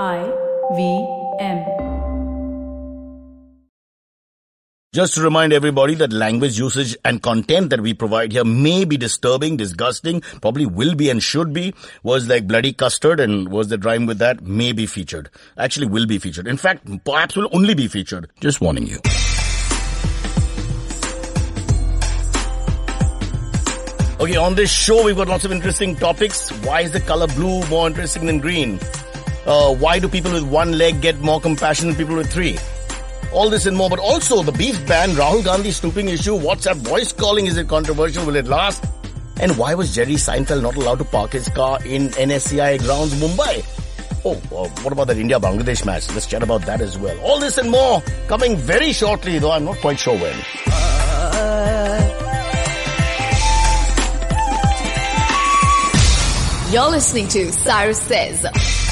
I V M. Just to remind everybody that language usage and content that we provide here may be disturbing, disgusting, probably will be and should be. Words like bloody custard and words that rhyme with that may be featured. Actually will be featured. In fact, perhaps will only be featured. Just warning you. Okay, on this show, we've got lots of interesting topics. Why is the color blue more interesting than green? Uh, why do people with one leg get more compassion than people with three? All this and more, but also the beef ban, Rahul Gandhi stooping issue, WhatsApp voice calling, is it controversial? Will it last? And why was Jerry Seinfeld not allowed to park his car in NSCI grounds, Mumbai? Oh, uh, what about that India-Bangladesh match? Let's chat about that as well. All this and more coming very shortly, though I'm not quite sure when. You're listening to Cyrus Says.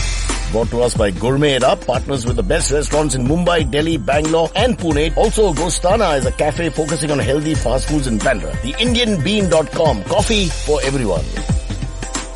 Brought to us by Gourmet It Up, partners with the best restaurants in Mumbai, Delhi, Bangalore and Pune. Also, Gostana is a cafe focusing on healthy fast foods in Bandra. The IndianBean.com, coffee for everyone.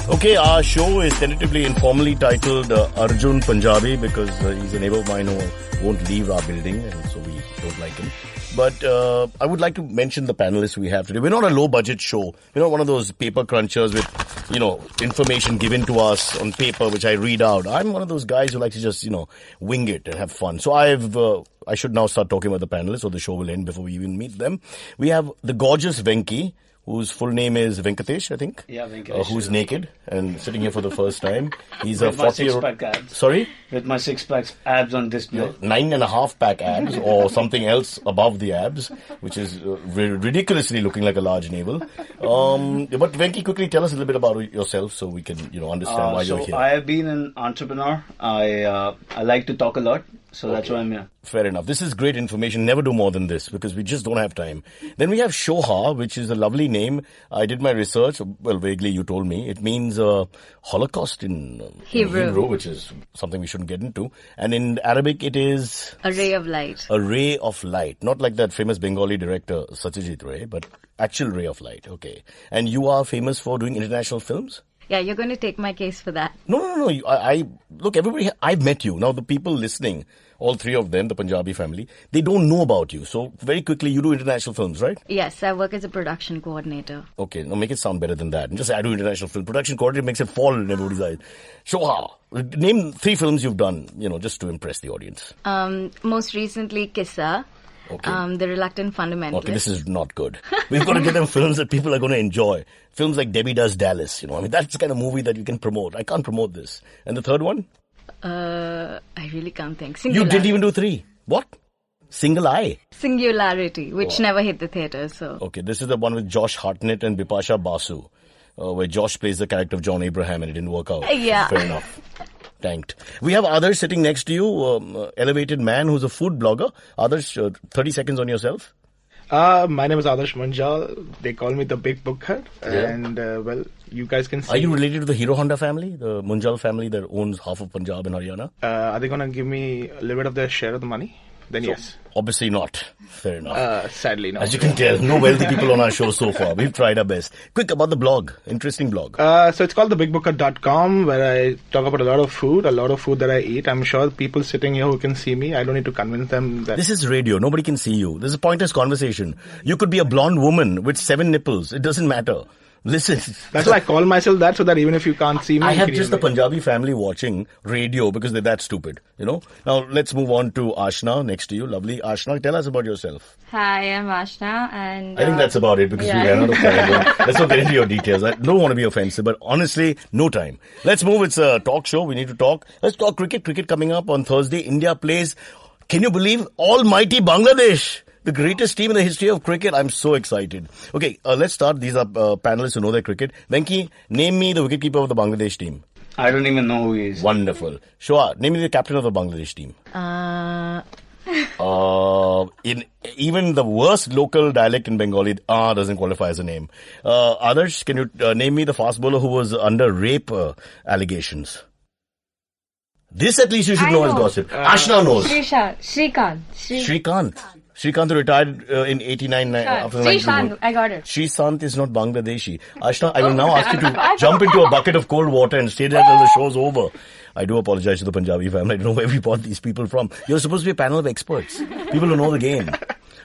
Okay, our show is tentatively informally titled uh, Arjun Punjabi because uh, he's a neighbor of mine who won't leave our building and so we don't like him. But uh, I would like to mention the panelists we have today. We're not a low budget show. We're not one of those paper crunchers with, you know, information given to us on paper which I read out. I'm one of those guys who like to just, you know, wing it and have fun. So I've, uh, I should now start talking about the panelists or the show will end before we even meet them. We have the gorgeous Venki whose full name is Venkatesh, I think. Yeah, Venkatesh. Uh, who's naked and sitting here for the first time. He's a With my 40 year old. six-pack. Sorry? With my six packs abs on display. Nine and a half pack abs or something else above the abs, which is uh, ri- ridiculously looking like a large navel. Um, but Venki, quickly tell us a little bit about yourself so we can, you know, understand Uh, why so you're here. I have been an entrepreneur. I uh, I like to talk a lot, so that's why I'm here. Fair enough. This is great information. Never do more than this because we just don't have time. Then we have Shoha, which is a lovely name. I did my research. Well, vaguely you told me. It means uh, Holocaust in, uh, in Hebrew. Hebrew, which is something we shouldn't get into. And in Arabic, it is A ray of light. a ray of light. Not like that famous Bengali director Satyajit Ray, but actual ray of light. Okay. And you are famous for doing international films? Yeah, you're going to take my case for that. No, no, no. You, I, I look. Everybody. I've met you. Now the people listening, all three of them, the Punjabi family, they don't know about you. So very quickly, you do international films, right? Yes, I work as a production coordinator. Okay. Now make it sound better than that. And just I do international film production coordinator makes it fall in everybody's eyes. Shoha, name three films you've done. You know, just to impress the audience. Um, most recently, Qissa, Okay. um, The Reluctant Fundamentalist. Okay, this is not good. We've got to get them films that people are going to enjoy. Films like Debbie Does Dallas, you know. I mean, that's the kind of movie that you can promote. I can't promote this. And the third one? Uh, I really can't think. You didn't even do three. What? Single Eye. Singularity, which never hit the theater, so. Okay, this is the one with Josh Hartnett and Bipasha Basu, uh, where Josh plays the character of John Abraham and it didn't work out. Yeah. Fair enough. Tanked. We have Adarsh sitting next to you, um, elevated man who's a food blogger. Adarsh, uh, 30 seconds on yourself. Uh, my name is Adarsh Munjal. They call me the Big Booker. Yeah. And, uh, well, you guys can see. Are you related to the Hero Honda family, the Munjal family that owns half of Punjab and Haryana? uh, are they going to give me a little bit of their share of the money? Then yes. Obviously not. Fair enough. Uh, sadly, no. As you can tell, no wealthy people on our show so far. We've tried our best. Quick about the blog. Interesting blog. Uh, so it's called thebigbooker.com where I talk about a lot of food, a lot of food that I eat. I'm sure people sitting here who can see me, I don't need to convince them that. This is radio. Nobody can see you. This is a pointless conversation. You could be a blonde woman with seven nipples. It doesn't matter. Listen. That's why I call myself that so that even if you can't see me, I have just the. Punjabi family watching radio because they're that stupid, you know. Now let's move on to Ashna next to you. Lovely Ashna, tell us about yourself. Hi, I'm Ashna, and I think uh, that's about it because we yeah. ran out of time. let's not get into your details. I don't want to be offensive, but honestly, no time. Let's move. It's a talk show. We need to talk. Let's talk cricket. Cricket coming up on Thursday. India plays. Can you believe almighty Bangladesh? The greatest team in the history of cricket. I'm so excited. Okay, uh, let's start. These are uh, panelists who know their cricket. Venki, name me the wicketkeeper of the Bangladesh team. I don't even know who he is. Wonderful. Shoa, name me the captain of the Bangladesh team. Uh, Uh, in even the worst local dialect in Bengali, ah doesn't qualify as a name. Uh, Adarsh, can you uh, name me the fast bowler who was under rape uh, allegations? This at least you should I know, as know. gossip. Ashna knows. Srisha, Srikant, Sri, Shrikant. Shrikant retired uh, in 89 ni- after the 92 Sreesanth, I got it. Shrikant is not Bangladeshi. Ashna, I will now ask you to jump into a bucket of cold water and stay there till the show's over. I do apologize to the Punjabi family. I don't know where we brought these people from. You're supposed to be a panel of experts, people who know the game.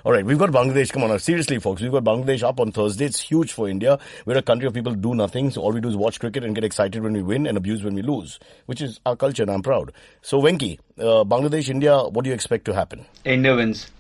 All right, we've got Bangladesh. Come on, now, seriously, folks. We've got Bangladesh up on Thursday. It's huge for India. We're a country of people who do nothing. So all we do is watch cricket and get excited when we win and abuse when we lose, which is our culture, and I'm proud. So, Venki, uh, Bangladesh, India, what do you expect to happen? India wins.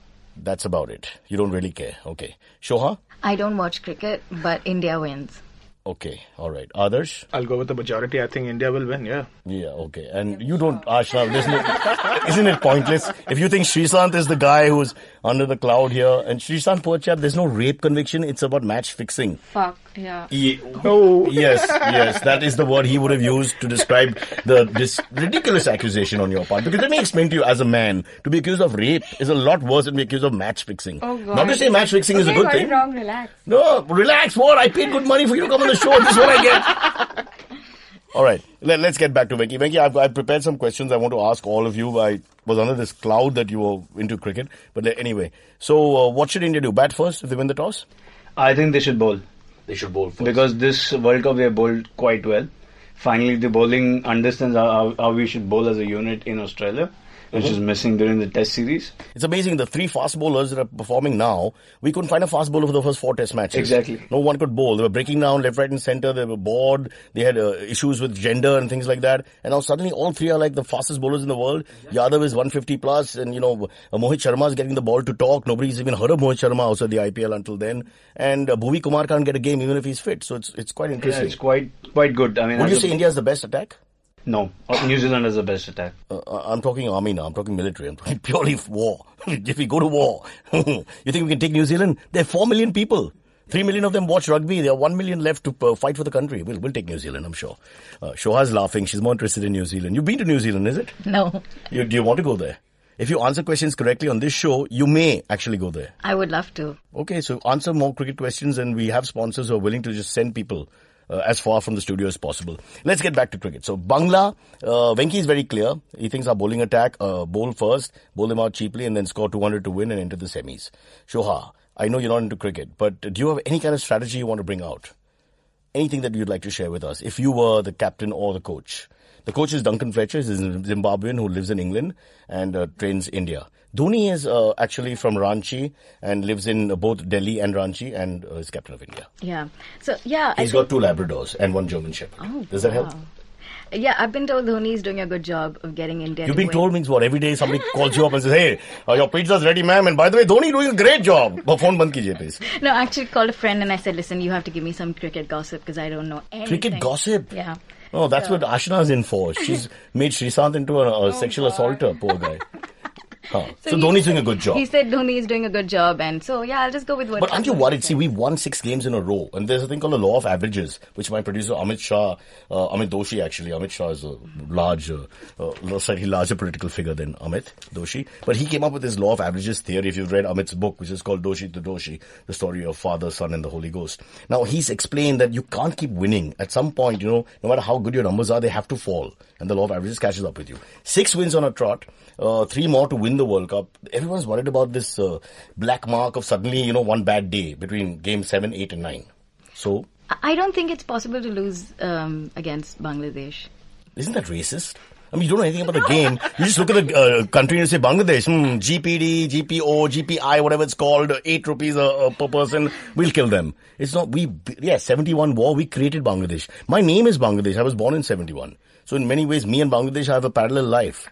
That's about it. You don't really care. Okay. Shoha? I don't watch cricket, but India wins. Okay. All right. Adarsh? I'll go with the majority. I think India will win. Yeah. Yeah, okay. And you don't, Ashna, there's no, isn't it pointless? If you think Sreesanth is the guy who's under the cloud here, and Sreesanth, poor chap, there's no rape conviction, it's about match fixing. Fuck. Yeah. Ye- Yes, yes, that is the word he would have used to describe the this ridiculous accusation on your part. Because let me explain to you, as a man, to be accused of rape is a lot worse than be accused of match fixing. Oh god. Not to say match fixing is a good got thing. it wrong. Relax. No, relax. What? I paid good money for you to come on the show. This is what I get. All right, Let, us get back to Venki. Venki, I've, I've prepared some questions I want to ask all of you. I was under this cloud that you were into cricket, but anyway. So, uh, what should India do? Bat first if they win the toss? I think they should bowl They should bowl first. because this World Cup they bowled quite well. Finally, the bowling understands how, how we should bowl as a unit in Australia, which Mm-hmm. is missing during the Test series. It's amazing. The three fast bowlers that are performing now, we couldn't find a fast bowler for the first four test matches. Exactly. No one could bowl. They were breaking down left, right, and center. They were bored. They had uh, issues with gender and things like that. And now suddenly all three are like the fastest bowlers in the world. Yadav is 150 plus, and you know uh, Mohit Sharma is getting the ball to talk. Nobody's even heard of Mohit Sharma outside the IPL until then. And uh, Bhuvi Kumar can't get a game even if he's fit. So it's it's quite Yeah, interesting. it's quite quite good. I mean, Would you say India is the best attack? No? Uh, New Zealand is the best attack. Uh, I'm talking army now. I'm talking military. I'm talking purely war. if we go to war, you think we can take New Zealand? There are four million people. Three million of them watch rugby. There are one million left to uh, fight for the country. We'll, we'll take New Zealand, I'm sure. Uh, Shoha's laughing. She's more interested in New Zealand. You've been to New Zealand, is it? No, You, do you want to go there? If you answer questions correctly on this show, you may actually go there. I would love to. Okay, so answer more cricket questions, and we have sponsors who are willing to just send people uh, as far from the studio as possible. Let's get back to cricket. So Bangla, uh, Venki is very clear. He thinks our bowling attack, uh, bowl first, bowl them out cheaply, and then score 200 to win and enter the semis. Shoha, I know you're not into cricket, but do you have any kind of strategy you want to bring out? Anything that you'd like to share with us if you were the captain or the coach? The coach is Duncan Fletcher. He's a Zimbabwean who lives in England and uh, trains India. Dhoni is uh, actually from Ranchi and lives in uh, both Delhi and Ranchi and uh, is captain of India. Yeah. So yeah, He's got two Labradors and one German Shepherd. Oh, Does that help? Yeah, I've been told Dhoni is doing a good job of getting India. You've been win. told means what? Every day somebody calls you up and says, "Hey, uh, your pizza's ready, ma'am." And by the way, Dhoni doing a great job. But phone band kijiye, please. No, I actually called a friend and I said, "Listen, you have to give me some cricket gossip because I don't know anything." Cricket gossip. Yeah. Oh, that's what Ashna's in for. She's made Sreesanth into a, a oh, sexual assaulter. Poor guy. Huh. So, he- Dhoni's doing a good job. He said Dhoni is doing a good job, and so yeah, I'll just go with what. But aren't you worried? See, we've won six games in a row, and there's a thing called the law of averages, which my producer Amit Shah, uh, Amit Doshi actually, Amit Shah is a large, uh, uh, slightly larger political figure than Amit Doshi, but he came up with this law of averages theory. If you've read Amit's book, which is called Doshi to Doshi, the story of Father, Son, and the Holy Ghost. Now he's explained that you can't keep winning. At some point, you know, no matter how good your numbers are, they have to fall, and the law of averages catches up with you. Six wins on a trot. Uh, three more to win the World Cup. Everyone's worried about this uh, black mark of suddenly, you know, one bad day between game seven, eight, and nine. So, I- don't think it's possible to lose um, against Bangladesh. isn't that racist? I mean, you don't know anything about the game. You just look at the uh, country and say Bangladesh, hmm, GPD, GPO, GPI, whatever it's called, eight rupees uh, uh, per person. We'll kill them. It's not we. Yeah, seventy-one war. We created Bangladesh. My name is Bangladesh. I was born in seventy-one. So in many ways, me and Bangladesh have a parallel life.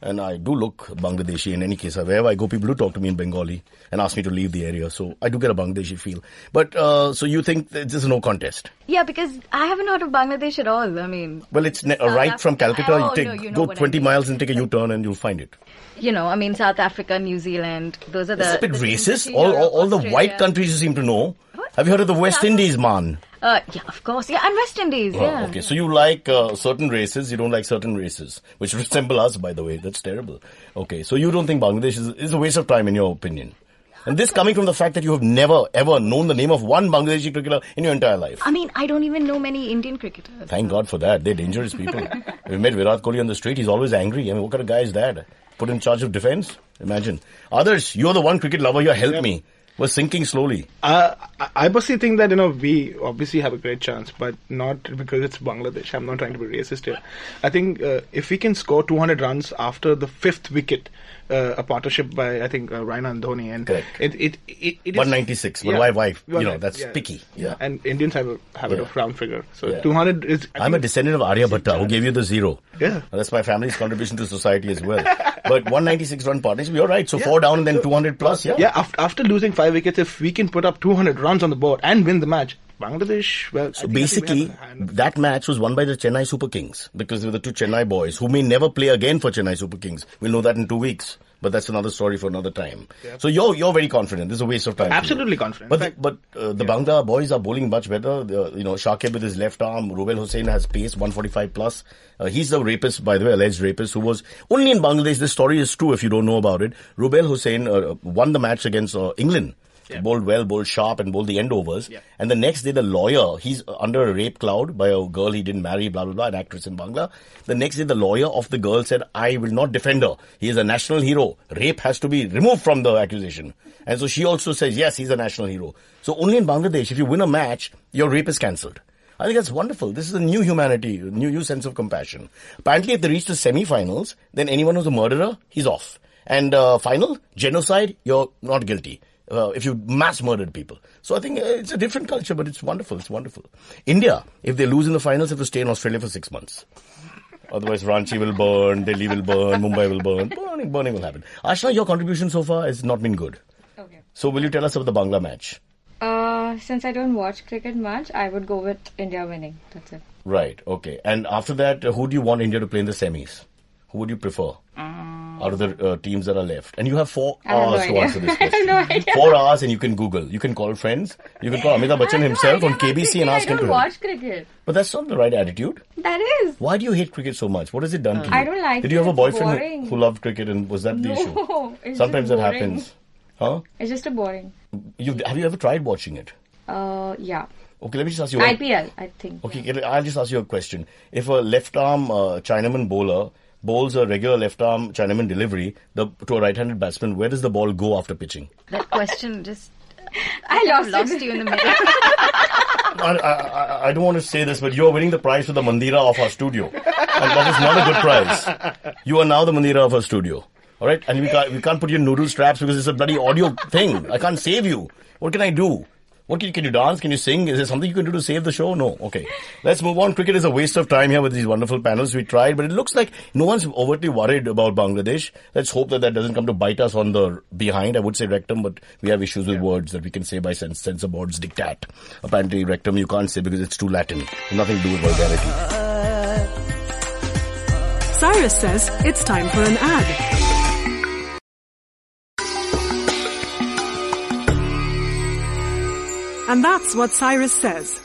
And I do look Bangladeshi in any case. Wherever I go, people do talk to me in Bengali and ask me to leave the area. So I do get a Bangladeshi feel. But, uh, so you think this is no contest? Yeah, because I haven't heard of Bangladesh at all. I mean, Well, it's ne- South right from Calcutta. Oh, you take, no, you know go what I 20 mean. miles and take a U-turn and you'll find it. you know, I mean, South Africa, New Zealand, those are the. It's a bit racist. All, all, all the white countries you seem to know. Have you heard of the West Indies, man? Uh, yeah, of course. Yeah, and West Indies. Oh, yeah. okay, so you like uh, certain races, you don't like certain races, which resemble us, by the way. That's terrible. Okay, so you don't think Bangladesh is, is a waste of time, in your opinion? And this coming from the fact that you have never ever known the name of one Bangladeshi cricketer in your entire life. I mean, I don't even know many Indian cricketers. Thank God for that. They're dangerous people. we met Virat Kohli on the street. He's always angry. I mean, what kind of guy is that? Put in charge of defense? Imagine. Adarsh, you're the one cricket lover here. Help me. We're sinking slowly. Uh, I- personally think that you know we obviously have a great chance, but not because it's Bangladesh. I'm not trying to be racist here. I think uh, if we can score 200 runs after the fifth wicket, uh, a partnership by I think uh, Raina and Dhoni, and Correct. it it it, it is 196. But why- why? You know, that's picky. Yeah. and Indians have a habit Yeah. of round figure. So Yeah. 200 is. I I'm a descendant of Arya Bhatta, who gave you the zero. Yeah. That's my family's contribution to society as well. But 196 run partnership, you're right. So four down and then 200 plus, yeah? Yeah, after, after losing five wickets, if we can put up 200 runs on the board and win the match, Bangladesh. Well, So basically, that match was won by the Chennai Super Kings because they were the two Chennai boys who may never play again for Chennai Super Kings. We'll know that in two weeks. But that's another story for another time. So you're you're very confident. This is a waste of time. Absolutely confident. But fact- but uh, the Bangla boys are bowling much better. You know, Shakib with his left arm, Rubel Hossain has pace, 145 plus. Uh, he's the rapist, by the way, alleged rapist, who was only in Bangladesh. This story is true if you don't know about it. Rubel Hossain uh, won the match against uh, England. Bowled well, bowled sharp, and bowled the end overs. And the next day, the lawyer, he's under a rape cloud by a girl he didn't marry, blah, blah, blah, an actress in Bangla. The next day, the lawyer of the girl said, I will not defend her. He is a national hero. Rape has to be removed from the accusation. And so she also says, yes, he's a national hero. So only in Bangladesh, if you win a match, your rape is cancelled. I think that's wonderful. This is a new humanity, a new, new sense of compassion. Apparently, if they reach the semi-finals, then anyone who's a murderer, he's off. And uh, final, genocide, you're not guilty. Uh, if you mass murdered people. So I think uh, it's a different culture, but it's wonderful. It's wonderful. India, if they lose in the finals, have to stay in Australia for six months. Otherwise, Ranchi will burn, Delhi will burn, Mumbai will burn. Burning, burning will happen. Ashna, your contribution so far has not been good. Okay. So will you tell us about the Bangla match? Uh, since I don't watch cricket much, I would go with India winning. That's it. Right. Okay. And after that, who do you want India to play in the semis? Who would you prefer out of the uh, teams that are left? And you have four have no hours to answer this question. no. Four hours, and you can Google. You can call friends. You can call Amitabh Bachchan himself on KBC and ask I him don't to. watch cricket. But that's not the right attitude. That is. Why do you hate cricket so much? What has it done to you? I don't like it. Did you have a boyfriend who, who loved cricket, and was that the issue? Sometimes that happens. Huh? It's just a boring. You have you ever tried watching it? Uh, yeah. Okay, let me just ask you. one- IPL, I think. Okay, can- I'll just ask you a question. If a left arm uh, Chinaman bowler bowls a regular left arm Chinaman delivery the, to a right handed batsman, where does the ball go after pitching? That question just I lost, lost you in the middle. I, I, I- I don't want to say this, but you're winning the prize for the Mandira of our studio. And that is not a good prize. You are now the Mandira of our studio. All right? And we can't, we can't put you in noodle straps because it's a bloody audio thing. I can't save you. What can I do? What can you, can you dance? Can you sing? Is there something you can do to save the show? No. Okay. Let's move on. Cricket is a waste of time here with these wonderful panels. We tried, but it looks like no one's overtly worried about Bangladesh. Let's hope that that doesn't come to bite us on the behind. I would say rectum, but we have issues with words that we can say by sense, censor boards dictate. Apparently rectum you can't say because it's too Latin. Nothing to do with vulgarity. Cyrus says it's time for an ad. And that's what Cyrus says.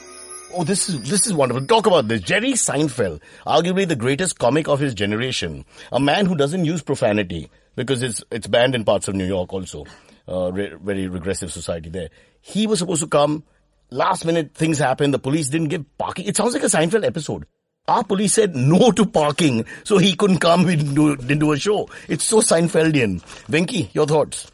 Oh, this is this is wonderful. Talk about this. Jerry Seinfeld, arguably the greatest comic of his generation, a man who doesn't use profanity because it's it's banned in parts of New York also, uh, re- very regressive society there. He was supposed to come. Last minute things happened. The police didn't give parking. It sounds like a Seinfeld episode. Our police said no to parking, so he couldn't come. We didn't do, didn't do a show. It's so Seinfeldian. Venki, your thoughts?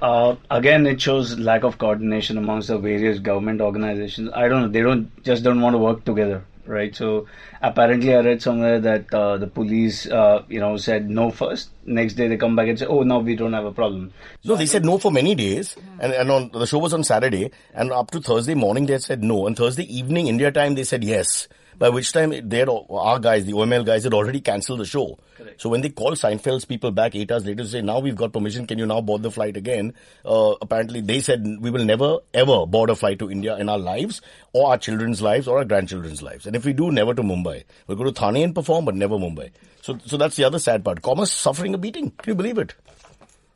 Uh, again, it shows lack of coordination amongst the various government organizations. I don't know. They don't just don't want to work together, right? So apparently, I read somewhere that uh, the police, uh, you know, said no first. Next day, they come back and say, "Oh, now we don't have a problem." No, they said no for many days, and, and on the show was on Saturday, and up to Thursday morning they said no, and Thursday evening India time they said yes. By which time they had our guys, the OML guys, had already cancelled the show. Correct. So when they called Seinfeld's people back eight hours later to say now we've got permission, can you now board the flight again? Uh, apparently they said we will never ever board a flight to India in our lives, or our children's lives, or our grandchildren's lives. And if we do, never to Mumbai. We'll go to Thane and perform, but never Mumbai. So so that's the other sad part. Commerce suffering a beating. Can you believe it?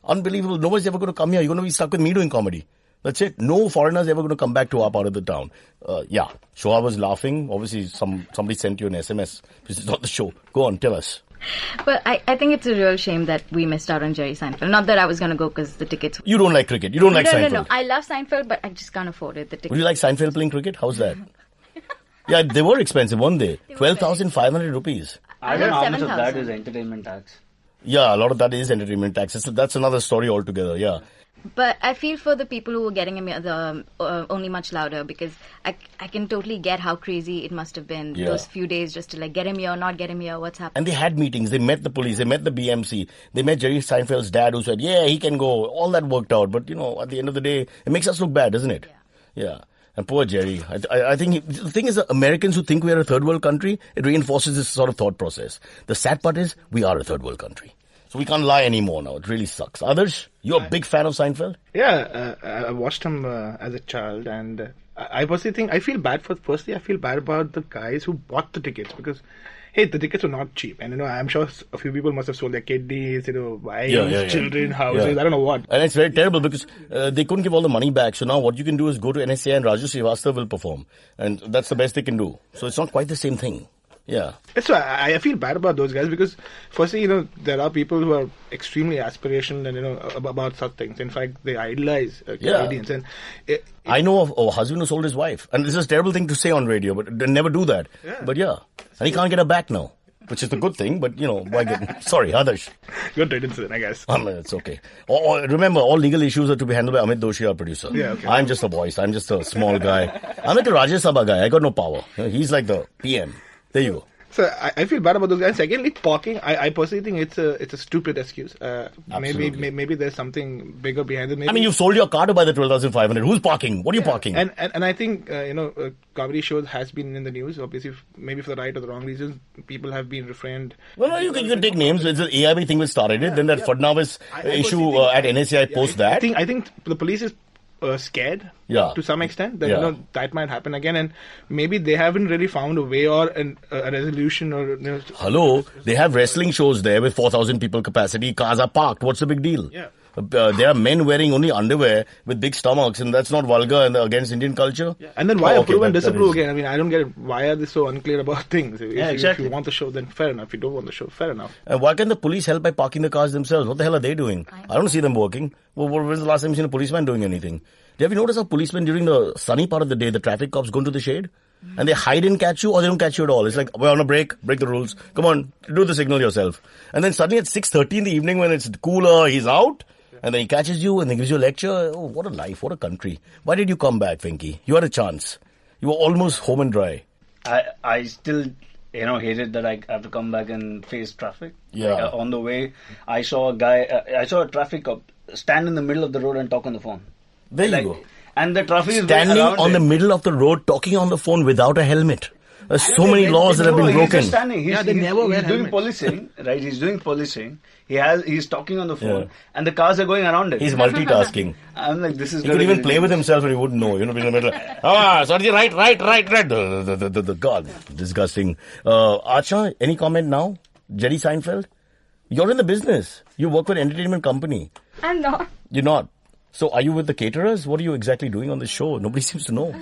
Unbelievable. Nobody's ever going to come here. You're going to be stuck with me doing comedy. That's it. No foreigners ever going to come back to our part of the town. Uh, yeah. Shoa was laughing. Obviously, some somebody sent you an SMS. This is not the show. Go on, tell us. but I, I think it's a real shame that we missed out on Jerry Seinfeld. Not that I was going to go because the tickets. You don't like cricket. You don't like no, Seinfeld. no, no. No. I love Seinfeld, but I just can't afford it. The tickets. Would you like Seinfeld playing cricket? How's that? yeah, they were expensive, weren't they? Twelve thousand five hundred rupees. I I don't know have how much of that 7,000. entertainment tax. Yeah, a lot of that is entertainment tax. So that's another story altogether. Yeah. But I feel for the people who were getting him the uh, only much louder because I, I can totally get how crazy it must have been Yeah. those few days just to like get him here, not get him here, what's happening. And they had meetings. They met the police. They met the BMC. They met Jerry Seinfeld's dad, who said, "Yeah, he can go." All that worked out. But you know, at the end of the day, it makes us look bad, doesn't it? Yeah. And poor Jerry. I, I, I think he, the thing is, Americans who think we are a third world country, it reinforces this sort of thought process. The sad part is, we are a third world country. So we can't lie anymore now. It really sucks. Adarsh, you're a big fan of Seinfeld? Yeah, uh, I I watched him uh, as a child, and uh, I I personally think I feel bad for. Firstly, I feel bad about the guys who bought the tickets because, hey, the tickets were not cheap, and you know I'm sure a few people must have sold their kidneys, you know, wives, Yeah, yeah, yeah. children, houses. I don't know what. And it's very terrible because uh, they couldn't give all the money back. So now what you can do is go to NSA and Raju Srivastav will perform. And that's the best they can do. So it's not quite the same thing. Yeah. So I, I feel bad about those guys because, firstly, you know, there are people who are extremely aspirational and you know about such things. In fact, they idolize uh, Yeah. Canadians, and it, I know of a husband who sold his wife. And this is a terrible thing to say on radio, but they never do that. Yeah. But yeah. And he can't get her back now. Which is the good thing, but you know, why get, sorry, Adarsh. good riddance, then I guess. Um, it's okay. All- remember, all legal issues are to be handled by Amit Doshi, our producer. Yeah, okay. I'm just a voice. I'm just a small guy. I'm like a Rajya Sabha guy. I got no power. He's like the PM. There you go. So I, I feel bad about those guys. Secondly, parking. I, I personally think it's a it's a stupid excuse. Uh, maybe may, maybe there's something bigger behind it. Maybe, I mean, you've sold your car to buy the 12,500. Who's parking? What are you parking? And, and and I think uh, you know uh, comedy shows has been in the news. Obviously, maybe for the right or the wrong reasons, people have been refrained. well, no, you can, you can take names. It's an AIB thing which started it. then that Fadnavis I- I issue uh, at NSCI post I that. think I think the police is uh, scared. Yeah. To some extent, that Yeah. you know that might happen again, and maybe they haven't really found a way or an, a resolution or. You know, Hello, they have wrestling shows there with 4,000 people capacity. Cars are parked. What's the big deal? Yeah. Uh, there are men wearing only underwear with big stomachs, and that's not vulgar and against Indian culture. And then why Oh, okay, approve and that- that disapprove is- again? I mean, I don't get it. Why are they so unclear about things? If, Yeah, exactly. if you want the show, then fair enough. If you don't want the show, fair enough. And why can't the police help by parking the cars themselves? What the hell are they doing? I don't see them working. Well, when was the last time you seen a policeman doing anything? Have you noticed how policemen during the sunny part of the day, the traffic cops go into the shade? And they hide and catch you or they don't catch you at all. It's like, we're on a break, break the rules. Come on, do the signal yourself. And then suddenly at 6.30 in the evening when it's cooler, he's out. And then he catches you and then gives you a lecture. Oh, what a life, what a country. Why did you come back, Venki? You had a chance. You were almost home and dry. I I still you know hated that I have to come back and face traffic. Yeah. Like, uh, on the way, I saw a guy. Uh, I saw a traffic cop stand in the middle of the road and talk on the phone. There you go. And the traffic is Standing on the middle of the road talking on the phone without a helmet. There's so many They- laws they that have been he's broken. just standing. He's, Yeah, they he's, never he's wear doing policing, right? He's doing policing. He has he's talking on the phone, Yeah. and the cars are going around it. He's multitasking. I'm like, this is. He could even play with himself and he wouldn't know. You know, be in the middle. Ah, sorry, right, right, right, right. The, the, the, the, the God, disgusting. Uh, Acha, any comment now? Jerry Seinfeld? You're in the business. You work for an entertainment company. I'm not. You're not. So are you with the caterers? What are you exactly doing on the show? Nobody seems to know.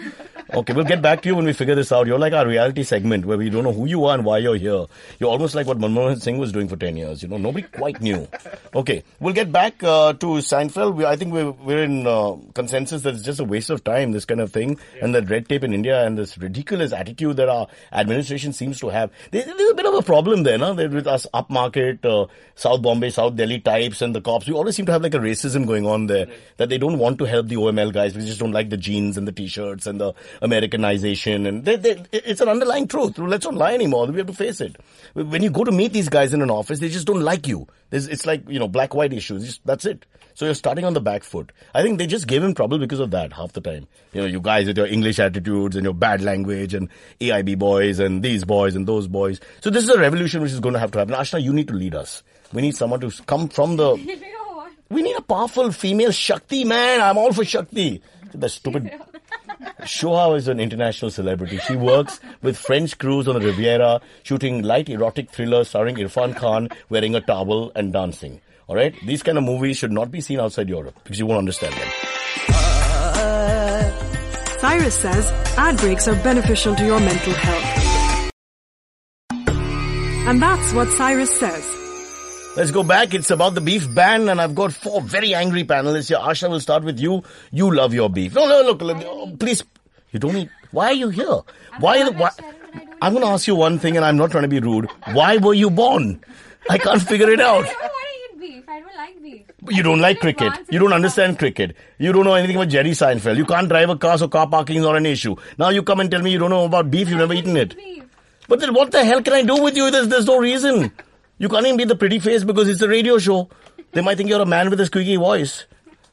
Okay, we'll get back to you when we figure this out. You're like our reality segment where we don't know who you are and why you're here. You're almost like what Manmohan Singh was doing for 10 years. You know, nobody quite knew. Okay, we'll get back uh, to Seinfeld. We, I think we're, we're in uh, consensus that it's just a waste of time, this kind of thing, and that red tape in India and this ridiculous attitude that our administration seems to have. There- There's a bit of a problem there, no? There with us upmarket, uh, South Bombay, South Delhi types and the cops. We always seem to have like a racism going on there that they don't want to help the OML guys. We just don't like the jeans and the t-shirts and the Americanization. And they, they, it's an underlying truth. Let's not lie anymore. We have to face it. When you go to meet these guys in an office, they just don't like you. There's, it's like, you know, black-white issues. Just, that's it. So you're starting on the back foot. I think they just gave him trouble because of that half the time. You know, you guys with your English attitudes and your bad language and AIB boys and these boys and those boys. So this is a revolution which is going to have to happen. Ashna, you need to lead us. We need someone to come from the. We need a powerful female Shakti, man. I'm all for Shakti. The stupid. Shoha is an international celebrity. She works with French crews on the Riviera, shooting light erotic thrillers starring Irfan Khan wearing a towel and dancing. All right, these kind of movies should not be seen outside Europe because you won't understand them. Cyrus says ad breaks are beneficial to your mental health. And that's what Cyrus says. Let's go back. It's about the beef ban, and I've got four very angry panelists here. Ashna, will start with you. You love your beef. No, no, look, look oh, please. You don't eat. Why are you here? Why? Why? I'm going to ask you one thing, and I'm not trying to be rude. Why were you born? I can't figure it out. I don't want to eat beef. I don't like beef. You don't like cricket. You don't understand cricket. You don't know anything about Jerry Seinfeld. You can't drive a car, so car parking is not an issue. Now you come and tell me you don't know about beef. You've never eaten it. But then what the hell can I do with you? There's, there's no reason. You can't even be the pretty face because it's a radio show. They might think you're a man with a squeaky voice.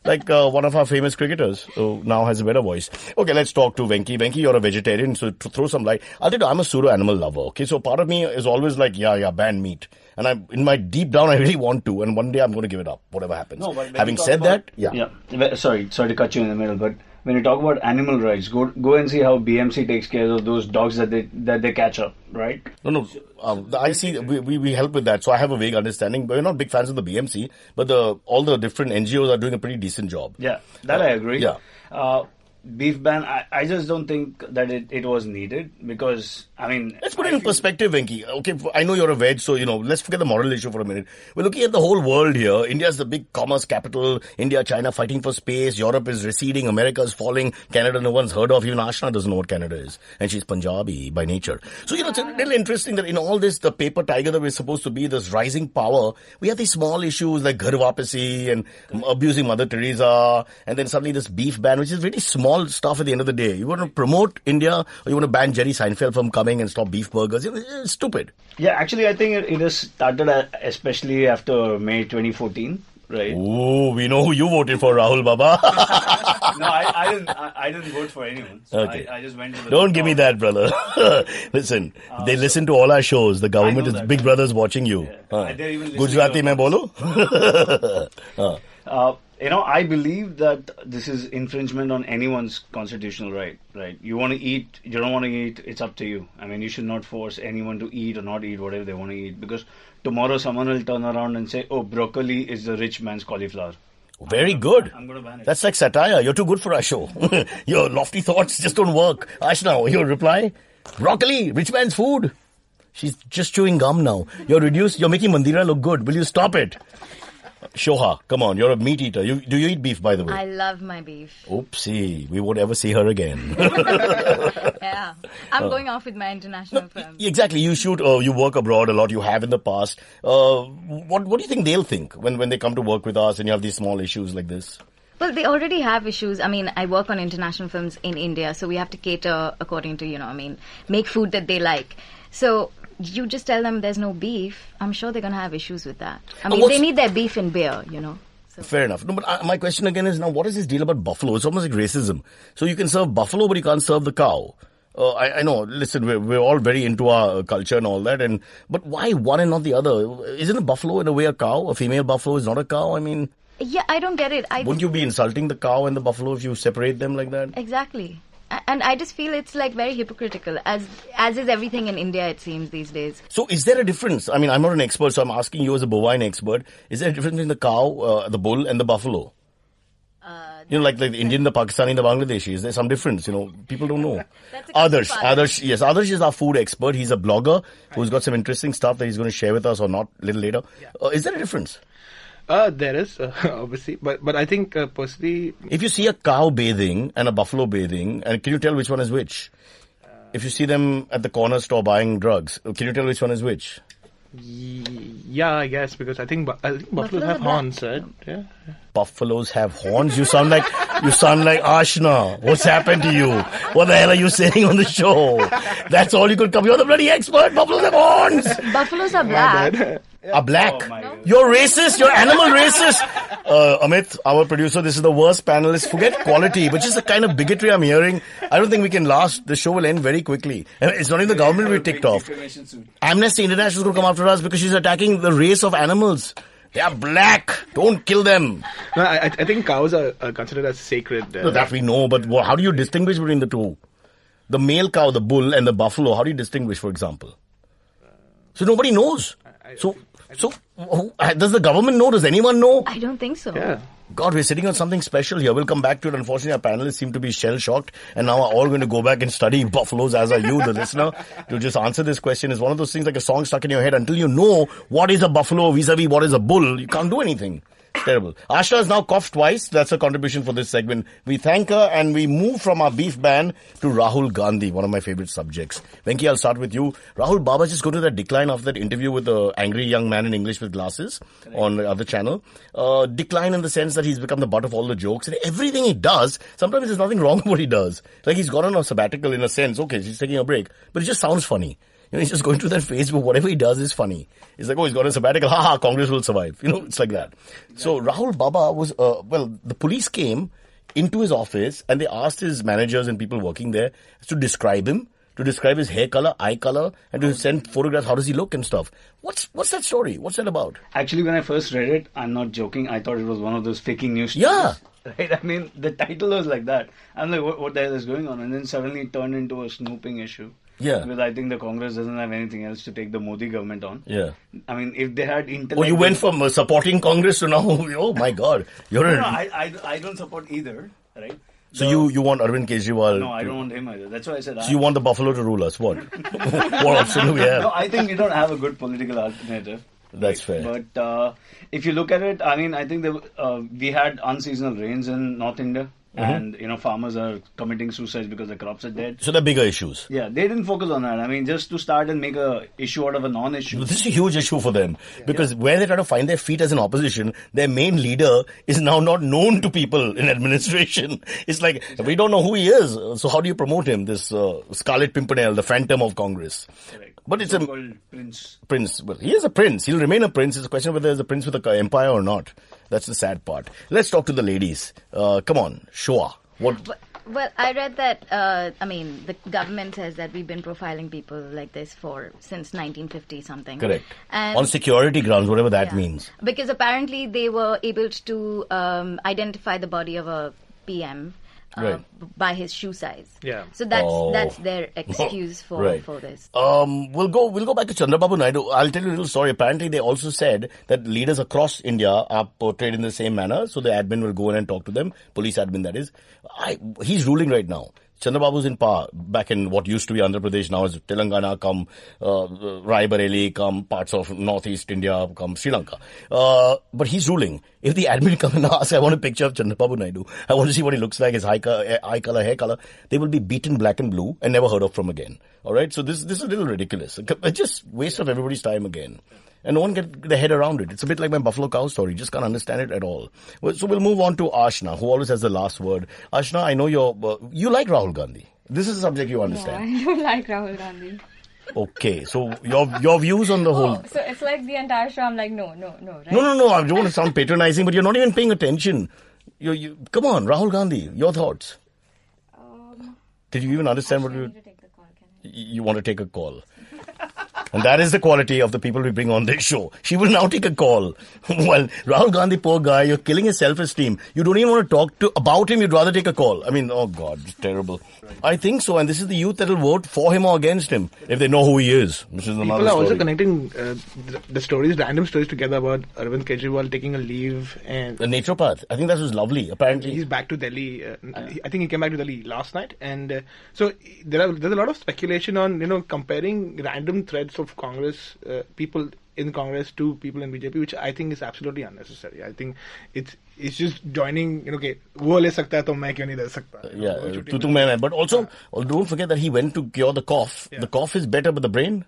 Like uh, one of our famous cricketers who now has a better voice. Okay, let's talk to Venki. Venki, you're a vegetarian, so to throw some light. I'll tell you, I'm a pseudo animal lover. Okay, so part of me is always like, yeah, yeah, ban meat. And I'm in my deep down, I really want to. And one day I'm going to give it up, whatever happens. No, but Having said about- that, yeah. yeah. Sorry, sorry to cut you in the middle, but when you talk about animal rights, go go and see how BMC takes care of those dogs that they that they catch up, right? No, no. Um, the- I see. We, we we help with that, so I have a vague understanding. But we're not big fans of the BMC, but the all the different NGOs are doing a pretty decent job. Yeah, that I agree. yeah. Uh, beef ban, I, I just don't think that it, it was needed because, I mean. Let's put it I in feel- perspective, Venki. Okay, I know you're a veg, so you know. Let's forget the moral issue for a minute. We're looking at the whole world here. India's the big commerce capital. India, China fighting for space. Europe is receding. America is falling. Canada, no one's heard of. Even Ashna doesn't know what Canada is, and she's Punjabi by nature. So you know, it's a little interesting that in all this, the paper tiger that we're supposed to be, this rising power, we have these small issues like Ghar Wapsi and abusing Mother Teresa, and then suddenly this beef ban, which is really small stuff at the end of the day. You want to promote India, or you want to ban Jerry Seinfeld from coming and stop beef burgers? You know, it's stupid. Yeah, actually, I think it, it has started uh, especially after May 2014, right? Ooh, we know who you voted for, Rahul Baba. no, I, I didn't. I, I didn't vote for anyone. So Okay. I, I just went. Don't give me that, brother. listen, they listen to all our shows. The government is that. Big Brother's watching you. Yeah. हाँ. They're even listening Gujarati mein bolo? Uh, you know, I believe that this is infringement on anyone's constitutional right. Right? You want to eat, you don't want to eat. It's up to you. I mean, you should not force anyone to eat or not eat whatever they want to eat because tomorrow someone will turn around and say, "Oh, broccoli is the rich man's cauliflower." Very good. I'm going to ban it. That's like satire. You're too good for our show. your lofty thoughts just don't work. Ashna, your reply? Broccoli, rich man's food. She's just chewing gum now. You're reduced. You're making Mandira look good. Will you stop it? Shoha, come on. You're a meat eater. You, do you eat beef, by the way? I love my beef. Oopsie. We won't ever see her again. Yeah. I'm Oh. going off with my international films. exactly. You shoot, uh, you work abroad a lot. You have in the past. Uh, what, what do you think they'll think when, when they come to work with us and you have these small issues like this? Well, they already have issues. I mean, I work on international films in India, so we have to cater according to, you know, I mean, make food that they like. So you just tell them there's no beef. I'm sure they're going to have issues with that. I mean, they need their beef and beer, you know. So. Fair enough. No, but uh, my question again is now, what is this deal about buffalo? It's almost like racism. So you can serve buffalo, but you can't serve the cow. Uh, I, I know. Listen, we're, we're all very into our culture and all that, and but why one and not the other? Isn't a buffalo in a way a cow? A female buffalo is not a cow. I mean, Yeah, I don't get it. I wouldn't you be insulting the cow and the buffalo if you separate them like that? Exactly. And I just feel it's like very hypocritical, as as is everything in India. It seems these days. So is there a difference? I mean, I'm not an expert, so I'm asking you as a bovine expert. Is there a difference between the cow, uh, the bull, and the buffalo? Uh, You know, like, like the Indian, the Pakistani, the Bangladeshi. Is there some difference? You know, people don't know. Adarsh, Adarsh, yes, Adarsh is our food expert. He's a blogger who's got some interesting stuff that he's going to share with us or not a little later. Uh, is there a difference? Uh, there is uh, obviously, but but I think uh, personally, If you see a cow bathing and a buffalo bathing, and can you tell which one is which? If you see them at the corner store buying drugs, uh, can you tell which one is which? yeah, I guess because I think I think buffaloes Buffaloes have horns, right? Yeah. buffaloes have horns. You sound like you sound like Ashna. What's happened to you? What the hell are you saying on the show? That's all you could come. You're the bloody expert. Buffaloes have horns. Buffaloes are black. Are black. Oh. You're racist. You're animal racist. Uh, Amit, our producer, this is the worst panelist. Forget quality, but just the kind of bigotry I'm hearing. I don't think we can last. The show will end very quickly. And It's not even the government we ticked off. Amnesty International is going to come after us because she's attacking the race of animals. They are black. Don't kill them. No, I, I I think cows are, are considered as sacred. Uh, No, that we know, but how do you distinguish between the two? The male cow, the bull, and the buffalo. How do you distinguish, for example? So nobody knows. So, so uh, does the government know? Does anyone know? I don't think so. yeah. God, we're sitting on something special here. We'll come back to it. Unfortunately, our panelists seem to be shell shocked and now we're all going to go back and study buffaloes, as are you, the listener, to just answer this question. It's one of those things like a song stuck in your head. Until you know what is a buffalo vis a vis what is a bull, you can't do anything. Terrible. Ashna has now coughed twice. That's her contribution for this segment. We thank her and we move from our beef ban to Rahul Gandhi, one of my favorite subjects. Venki, I'll start with you. Rahul Baba just go to that decline after that interview with the angry young man in English with glasses on the other channel. Uh, decline in the sense that he's become the butt of all the jokes and everything he does. Sometimes there's nothing wrong with what he does. Like he's gone on a sabbatical in a sense. Okay, he's taking a break, but it just sounds funny. You know, he's just going through that phase where whatever he does is funny. He's like, oh, he's got a sabbatical. Ha ha, Congress will survive. You know, it's like that. So Rahul Baba was, uh, well, the police came into his office and they asked his managers and people working there to describe him, to describe his hair color, eye color, and to send photographs. How does he look and stuff? What's what's that story? What's that about? Actually, when I first read it, I'm not joking. I thought it was one of those faking news. Yeah. stories, Right. I mean, the title was like that. I'm like, what, what the hell is going on? And then suddenly it turned into a snooping issue. Yeah. Because I think the Congress doesn't have anything else to take the Modi government on. Yeah. I mean, if they had intellect. Oh, you went from uh, supporting Congress to now. Oh my God, you're No, a, no, I, I, I don't support either. Right. so you you want Arvind Kejriwal? No, I to- don't want him either. That's why I said. So you want the buffalo to rule us? What? what option do we have? No, I think we don't have a good political alternative. That's fair. But uh, if you look at it, I mean, I think there, uh, we had unseasonal rains in North India, Mm-hmm. and you know, farmers are committing suicides because the crops are dead. So there are bigger issues. Yeah, they didn't focus on that. I mean, just to start and make a issue out of a non-issue. This is a huge issue for them because where they try to find their feet as an opposition, their main leader is now not known to people in administration. It's like we don't know who he is. So how do you promote him? This uh, Scarlet Pimpernel, the phantom of Congress. Correct. But it's a called Prince. prince. Well, he is a prince. He'll remain a prince. It's a question of whether he's a prince with an empire or not. That's the sad part. Let's talk to the ladies. Uh, come on, Shoa. What? But, well, I read that. Uh, I mean, the government says that we've been profiling people like this for since 1950 something. Correct. And On security grounds, whatever that Yeah. means. Because apparently they were able to um, identify the body of a PM uh, Right. by his shoe size. Yeah. So that's Oh. that's their excuse for Right. for this. Um, we'll go. We'll go back to Chandrababu Naidu. I'll tell you a little story. Apparently, they also said that leaders across India are portrayed in the same manner. So the admin will go in and talk to them. Police admin, that is. I, he's ruling right now. Chandrababu's in power back in what used to be Andhra Pradesh, now is Telangana, come uh, Rai Bareli, come parts of northeast India, come Sri Lanka. Uh, but he's ruling. If the admin come and ask, I want a picture of Chandrababu Naidu, I want to see what he looks like, his eye, eh, eye color, hair color, they will be beaten black and blue and never heard of from again. All right, so this this is a little ridiculous. It's just waste of everybody's time again. And no one get their head around it. It's a bit like my buffalo cow story. Just can't understand it at all. So we'll move on to Ashna, who always has the last word. Ashna, I know you're, uh, you like Rahul Gandhi. This is a subject you understand. I don't like Rahul Gandhi. Okay, so your your views on the whole. Oh, so it's like the entire show. I'm like, no, no, no, right? No, no, no. I don't want to sound patronizing, but you're not even paying attention. You, you, come on, Rahul Gandhi. Your thoughts? Um, Did you even understand what you need to take the call. Can I? you want to take a call? And that is the quality of the people we bring on this show. She will now take a call. well, Rahul Gandhi, poor guy, you're killing his self-esteem. You don't even want to talk to about him. You'd rather take a call. I mean, oh God, it's terrible. I think so, and this is the youth that will vote for him or against him if they know who he is. This is another People are also connecting uh, the, the stories, random stories together about Arvind Kejriwal taking a leave and The naturopath. I think that was lovely. Apparently, he's back to Delhi. Uh, I think he came back to Delhi last night, and uh, so there are there's a lot of speculation on you know comparing random threads of Congress uh, people in Congress to people in BJP, which I think is absolutely unnecessary. I think it's it's just joining. You know, okay, वो ले सकता है तो uh, Yeah, uh, But also, yeah. Oh, don't forget that he went to cure the cough. Yeah. The cough is better, but the brain.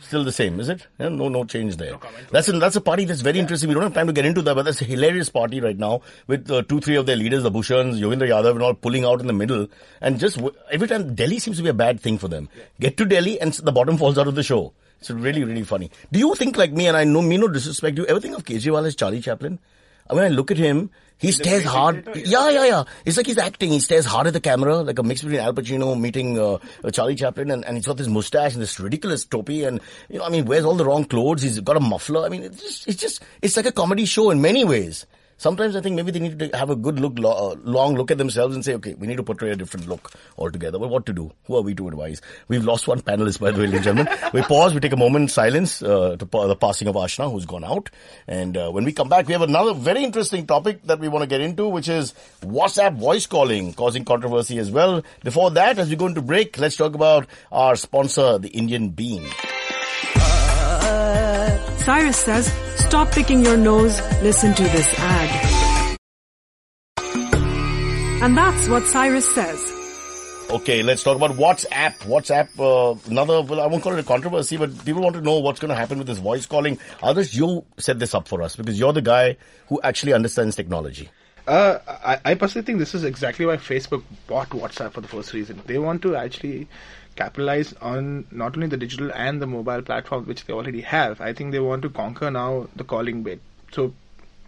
Still the same, is it? Yeah, no, no change there. No that's a, that's a party that's very yeah. interesting. We don't have time to get into that, but that's a hilarious party right now with uh, two, three of their leaders, the Bhushans, Yogendra Yadav, and all pulling out in the middle. And just every time Delhi seems to be a bad thing for them. Yeah. Get to Delhi and the bottom falls out of the show. It's really, really funny. Do you think like me, and I know me no disrespect, do you ever think of Kejriwal as Charlie Chaplin? I mean, I look at him, he stares hard. Yeah, yeah, yeah. It's like he's acting. He stares hard at the camera, like a mix between Al Pacino meeting uh, uh, Charlie Chaplin, and, and he's got this mustache and this ridiculous topi, and you know, I mean, wears all the wrong clothes. He's got a muffler. I mean, it's just, it's just, it's like a comedy show in many ways. Sometimes I think maybe they need to have a good look, lo- uh, long look at themselves and say, okay, we need to portray a different look altogether. But what to do? Who are we to advise? We've lost one panelist, by the way, ladies and gentlemen. We pause, we take a moment in silence uh, to pa- the passing of Ashna, who's gone out. And uh, when we come back, we have another very interesting topic that we want to get into, which is WhatsApp voice calling, causing controversy as well. Before that, as we go into break, let's talk about our sponsor, the Indian Bean. Cyrus says, Stop picking your nose. Listen to this ad. And that's what Cyrus says. Okay, let's talk about WhatsApp. WhatsApp, uh, another, well, I won't call it a controversy, but people want to know what's going to happen with this voice calling. Adarsh, you set this up for us because you're the guy who actually understands technology. Uh, I, I personally think this is exactly why Facebook bought WhatsApp for the first reason. They want to actually capitalize on not only the digital and the mobile platform which they already have. I think they want to conquer now the calling bit. So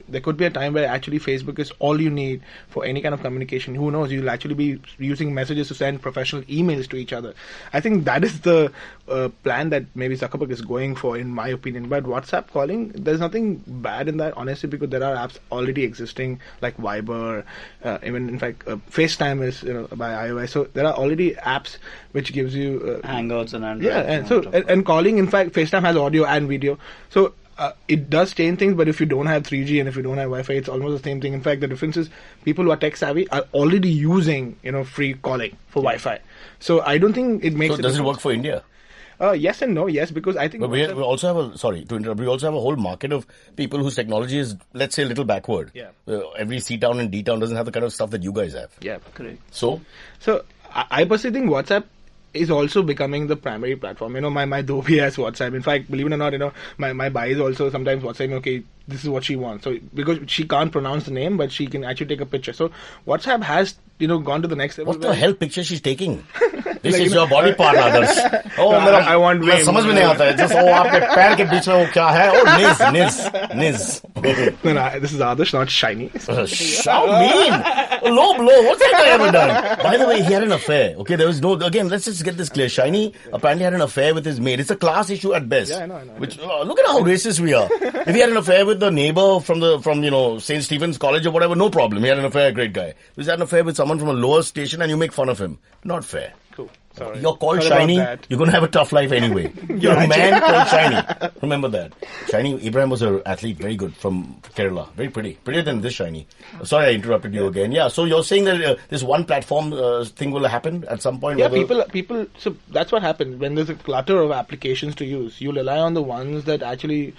there could be a time where actually Facebook is all you need for any kind of communication. Who knows? You'll actually be using messages to send professional emails to each other. I think that is the uh, plan that maybe Zuckerberg is going for, in my opinion. But WhatsApp calling, there's nothing bad in that, honestly, because there are apps already existing like Viber, uh, even in fact, uh, FaceTime is you know by iOS. So there are already apps which gives you uh, Hangouts and Android. yeah, and so and, and calling, in fact, FaceTime has audio and video. So uh, it does change things, but if you don't have 3G and if you don't have Wi-Fi, it's almost the same thing. In fact, the difference is people who are tech savvy are already using you know free calling for Wi-Fi. So I don't think it makes. So does it work for India? Uh, yes and no. Yes, because I think. But we, WhatsApp- we also have a, sorry to interrupt, we also have a whole market of people whose technology is, let's say, a little backward. Yeah. Uh, every C town and D town doesn't have the kind of stuff that you guys have. yeah, Correct. So, So I, I personally think WhatsApp is also becoming the primary platform. You know, my my Dhobi has WhatsApp. In fact, believe it or not, you know, my my buy is also sometimes WhatsApp. Okay, this is what she wants. So because she can't pronounce the name, but she can actually take a picture. So WhatsApp has you know gone to the next level. What the hell picture she's taking? This like, is your body part, Adarsh. Oh, no, I want मैं समझ में नहीं आता है. Just oh आपके पैर के बीच में वो क्या है? Oh niz niz niz. no, no, this is Adarsh, not shiny. How mean? Low blow. What's that guy ever done? By the way, he had an affair. Okay, there was no. Again, let's just get this clear. Shiny apparently had an affair with his maid. It's a class issue at best. Yeah, I know. I know. Which uh, look at how racist we are. If he had an affair with the neighbor from the from you know Saint Stephen's College or whatever, no problem. He had an affair. Great guy. He had an affair with someone from a lower station and you make fun of him, not fair. Cool. Sorry. You're called Sorry shiny. You're going to have a tough life anyway. You're a man called shiny. Remember that. Shiny Abraham was an athlete, very good from Kerala, very pretty, prettier than this shiny. Sorry, I interrupted you again. Yeah. So you're saying that uh, this one platform uh, thing will happen at some point? Yeah, people, people. So that's what happens when there's a clutter of applications to use. You rely on the ones that actually,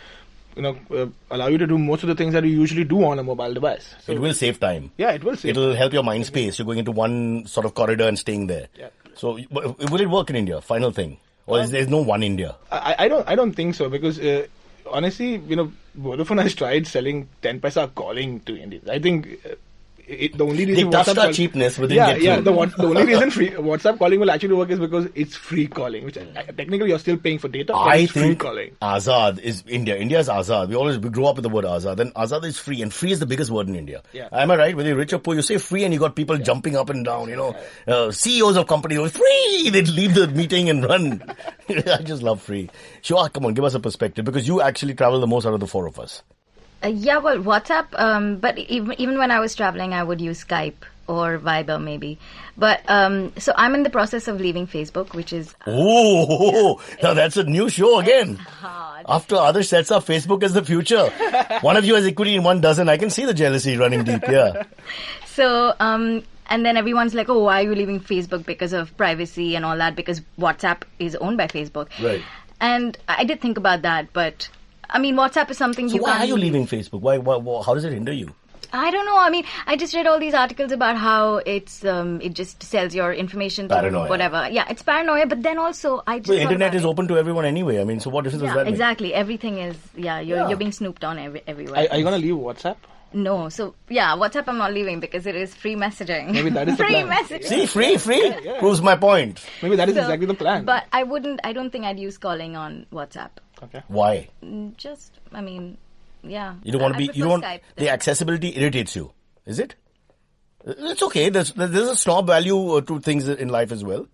you know, uh, allow you to do most of the things that you usually do on a mobile device. So It will save time. Yeah, it will save. It'll help your mind space. You're going into one sort of corridor and staying there. Yeah. So will it work in India? Final thing, or is there no one India? I, I don't I don't think so because uh, honestly, you know, Vodafone has tried selling ten paisa calling to Indians. I think. It, the only reason touched WhatsApp our call- cheapness, but yeah, yeah. The, what, the only reason free WhatsApp calling will actually work is because it's free calling, which uh, technically you're still paying for data. But I it's free think calling. Azad is India. India is Azad. We always we grew up with the word Azad. And Azad is free, and free is the biggest word in India. Yeah. Am I right? Whether you're rich or poor, you say free, and you got people jumping up and down. You know, uh, CEOs of companies go free. They leave the meeting and run. I just love free. Sure, come on, give us a perspective because you actually travel the most out of the four of us. Uh, yeah, well, WhatsApp. Um, but even even when I was traveling, I would use Skype or Viber maybe. But um, so I'm in the process of leaving Facebook, which is Oh, now that's a new show again. After Adarsh sets up Facebook as the future. one of you has equity and one doesn't. I can see the jealousy running deep. Yeah. so. Um, and then everyone's like, "Oh, why are you leaving Facebook because of privacy and all that? Because WhatsApp is owned by Facebook." Right. And I did think about that, but I mean, WhatsApp is something So you why can't. are you leaving Facebook? Why, why, why? How does it hinder you? I don't know. I mean, I just read all these articles about how it's um, it just sells your information to Paranoia. whatever. Yeah, it's paranoia. But then also, I just The internet is it. open to everyone anyway. I mean, so what difference does Yeah, that make? exactly. Everything is yeah. You're Yeah. you're being snooped on every, everywhere. Are, are you gonna leave WhatsApp? No, so yeah, WhatsApp I'm not leaving because it is free messaging. Maybe that is the free plan. messaging. See, free, free proves my point. Maybe that is So- exactly the plan. But I wouldn't. I don't think I'd use calling on WhatsApp. okay. Why? Just, I mean, yeah. You don't want to be. You don't. Skype The than- accessibility irritates you. Is it? It's okay. There's there's a snob value uh, to things in life as well.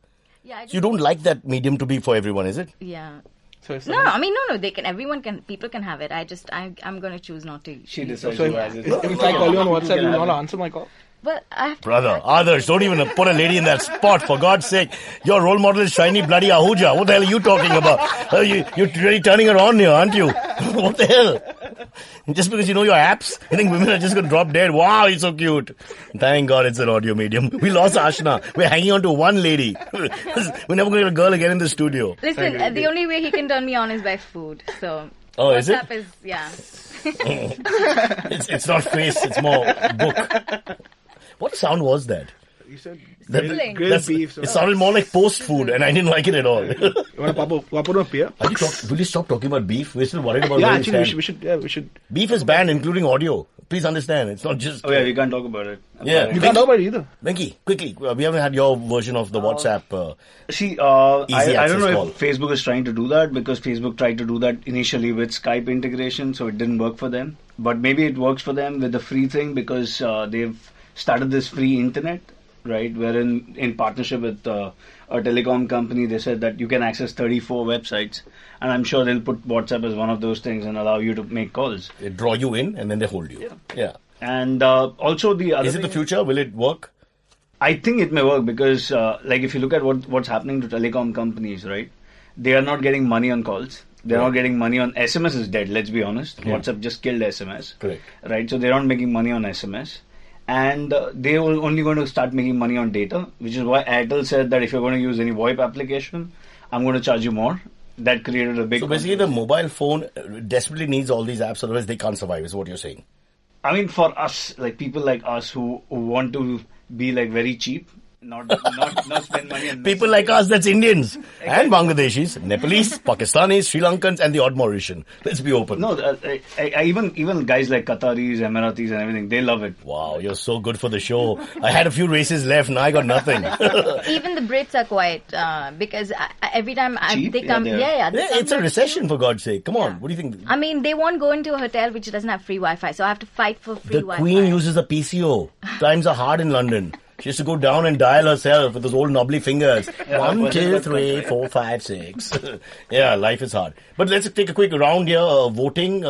Yeah, I So you don't like that medium to be for everyone, is it? yeah. So No, I mean, no, no. They can. Everyone can. People can have it. I just, I, I'm going to choose not to. She decides So who if, it. if, if I call you on WhatsApp, you will not answer my call. Well, I have to Brother, Adarsh, don't even put a lady in that spot, for God's sake. Your role model is shiny bloody Ahuja. What the hell are you talking about? Uh, you, you're really turning her on here, aren't you? what the hell? Just because you know your apps, you think women are just going to drop dead. Wow, he's so cute. Thank God it's an audio medium. We lost Ashna. We're hanging on to one lady. We're never going to get a girl again in the studio. Listen, uh, the only way he can turn me on is by food. So Oh, is it? WhatsApp is yeah. it's, it's not face, it's more book. What sound was that? You said That- grilled, grilled beef. So It sounded more like post food, and I didn't like it at all. you want to pop up, pop up a beer? Are you talk, will you stop talking about beef? We're still worried about Yeah, actually, we should, we should. Yeah, we should. Beef is banned, including audio. Please understand, it's not just. Oh yeah, we can't talk about it. Yeah. You can't talk about it either. Venki, quickly, uh, we haven't had your version of the WhatsApp. Uh, See, uh, Easy I, I don't know call. if Facebook is trying to do that because Facebook tried to do that initially with Skype integration, so it didn't work for them. But maybe it works for them with the free thing because uh, they've started this free internet, right? Wherein, in partnership with uh, a telecom company, they said that you can access 34 websites, and I'm sure they'll put WhatsApp as one of those things and allow you to make calls. they draw you in, and then they hold you. Yeah. yeah. And uh, also the other Is it the future? Will it work? I think it may work because, uh, like, if you look at what what's happening to telecom companies, right? They are not getting money on calls. They're not getting money on SMS. Is dead. Let's be honest. WhatsApp just killed SMS. Correct. Right. So they're not making money on SMS, and uh, they're only going to start making money on data, which is why Airtel said that if you're going to use any VoIP application, I'm going to charge you more. That created a big. So basically, the mobile phone uh, desperately needs all these apps, otherwise they can't survive. Is what you're saying? I mean, for us, like people like us who, who want to be like very cheap, not not not spend money on People like us, that's Indians and Bangladeshis, Nepalese, Pakistanis, Sri Lankans, and the odd Mauritian. Let's be open. No, uh, I, I, I, even even guys like Qataris, Emiratis, and everything, they love it. Wow, you're so good for the show. I had a few races left, and I got nothing. Even the Brits are quite uh, because I, I- every time I, they Yeah, come, they yeah, yeah, Yeah, it's a recession, to- for God's sake. Come on, Yeah. what do you think? I mean, they won't go into a hotel which doesn't have free Wi-Fi, so I have to fight for free The Wi-Fi. The Queen uses a PCO. Times are hard in London. She has to go down and dial herself with those old knobbly fingers. One, but- two, but- three, four, five, six. yeah, life is hard. But let's take a quick round here. Uh, voting, uh,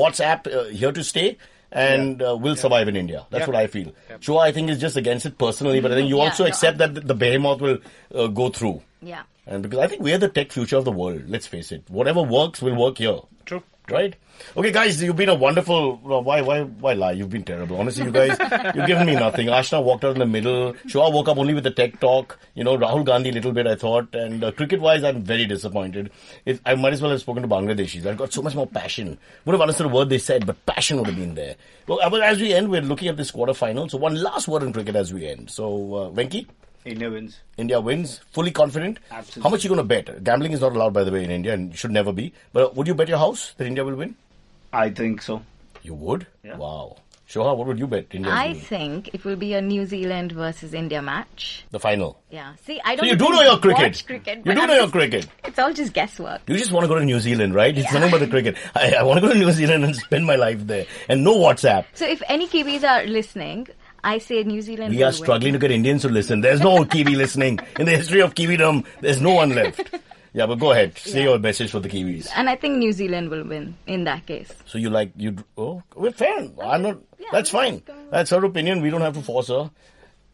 WhatsApp uh, here to stay. And uh, will survive in India. That's Yeah. what I feel. Shua, I think, is just against it personally, but I think you Yeah, also no, accept that the behemoth will uh, go through. Yeah. And because I think we're the tech future of the world, let's face it. Whatever works will work here. True. Right? Okay, guys, you've been a wonderful. well, Why, why, why lie? You've been terrible. Honestly, you guys, you've given me nothing. Ashna walked out in the middle. Shua woke up only with the tech talk. You know, Rahul Gandhi a little bit, I thought. And uh, cricket-wise, I'm very disappointed. It, I might as well have spoken to Bangladeshis. I've got so much more passion. Would have understood a word they said, but passion would have been there. Well, uh, as we end, we're looking at this quarter-final. So one last word in cricket as we end. So, uh, Venki? India wins. India wins, fully confident. Absolutely. How much you going to bet? Gambling is not allowed, by the way, in India, and should never be. But would you bet your house that India will win? I think so. You would? Yeah. Wow. Shoha, what would you bet India I win? think it will be a New Zealand versus India match. The final. Yeah. See, I don't. So you do know your cricket. cricket you do I'm know your cricket. It's all just guesswork. You just want to go to New Zealand, right? It's nothing but the cricket. I, I want to go to New Zealand and spend my life there. And no WhatsApp. So if any Kiwis are listening, I say New Zealand. We are struggling to get Indians to listen. There's no Kiwi listening. In the history of Kiwidom, there's no one left. Yeah, but go ahead. Say your message for the Kiwis. And I think New Zealand will win in that case. So you like you? Oh, we're fair. I'm not. Yeah, that's fine. That's her opinion. We don't have to force her.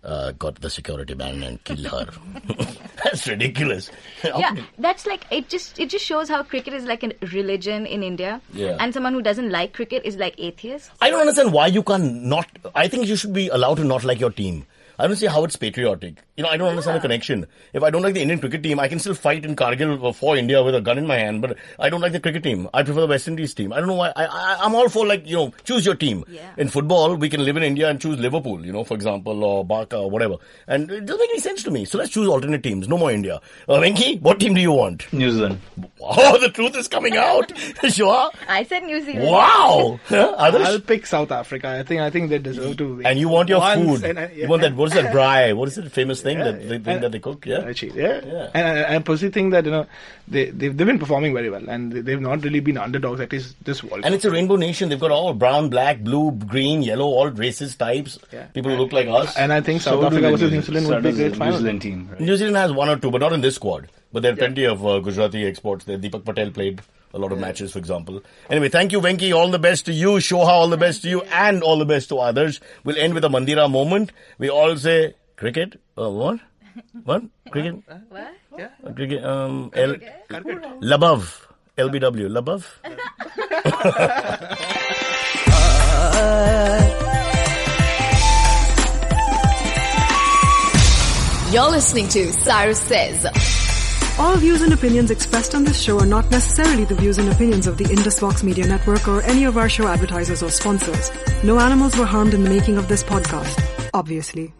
Uh, got the security man and kill her. that's ridiculous. Yeah, that's like it. Just it just shows how cricket is like a religion in India. Yeah. And someone who doesn't like cricket is like atheist. I don't understand why you can't not. I think you should be allowed to not like your team. I don't see how it's patriotic. You know, I don't understand the connection. If I don't like the Indian cricket team, I can still fight in Kargil for India with a gun in my hand, but I don't like the cricket team. I prefer the West Indies team. I don't know why. I, I, I'm all for like, you know, choose your team. Yeah. In football, we can live in India and choose Liverpool, you know, for example, or Barca or whatever. And it doesn't make any sense to me. So let's choose alternate teams. No more India. Uh, Venki, what team do you want? New Zealand. Oh, the truth is coming out. sure. I said New Zealand. Wow. Huh? Adarsh? I'll pick South Africa. I think I think they deserve to win. And you want your Once, food. and I- You want that, what is that, braai? What is it, famous thing Yeah, that they, thing and- that they cook? Yeah. Actually, yeah. Yeah. And I, I personally think that you know they they've, they've been performing very well, and they- they've not really been underdogs at least this World And it's a rainbow nation. They've got all brown, black, blue, green, yellow, all races, types. Yeah. People who look like us. And I think South So do Africa the versus New New Zealand would be a does the great final. New Zealand team. Right? New Zealand has one or two, but not in this squad. But there are plenty of uh, Gujarati exports there. Deepak Patel played a lot of matches, for example. Anyway, thank you, Venki. All the best to you. Shoha, all the best to you. And all the best to Adarsh. We'll end with a Mandira moment. We all say, cricket? Uh, what? What? Cricket? What? Uh, cricket? Um, L- Labov. LBW. Labov? You're listening to Cyrus Says. All views and opinions expressed on this show are not necessarily the views and opinions of the Indus Vox Media Network or any of our show advertisers or sponsors. No animals were harmed in the making of this podcast, obviously.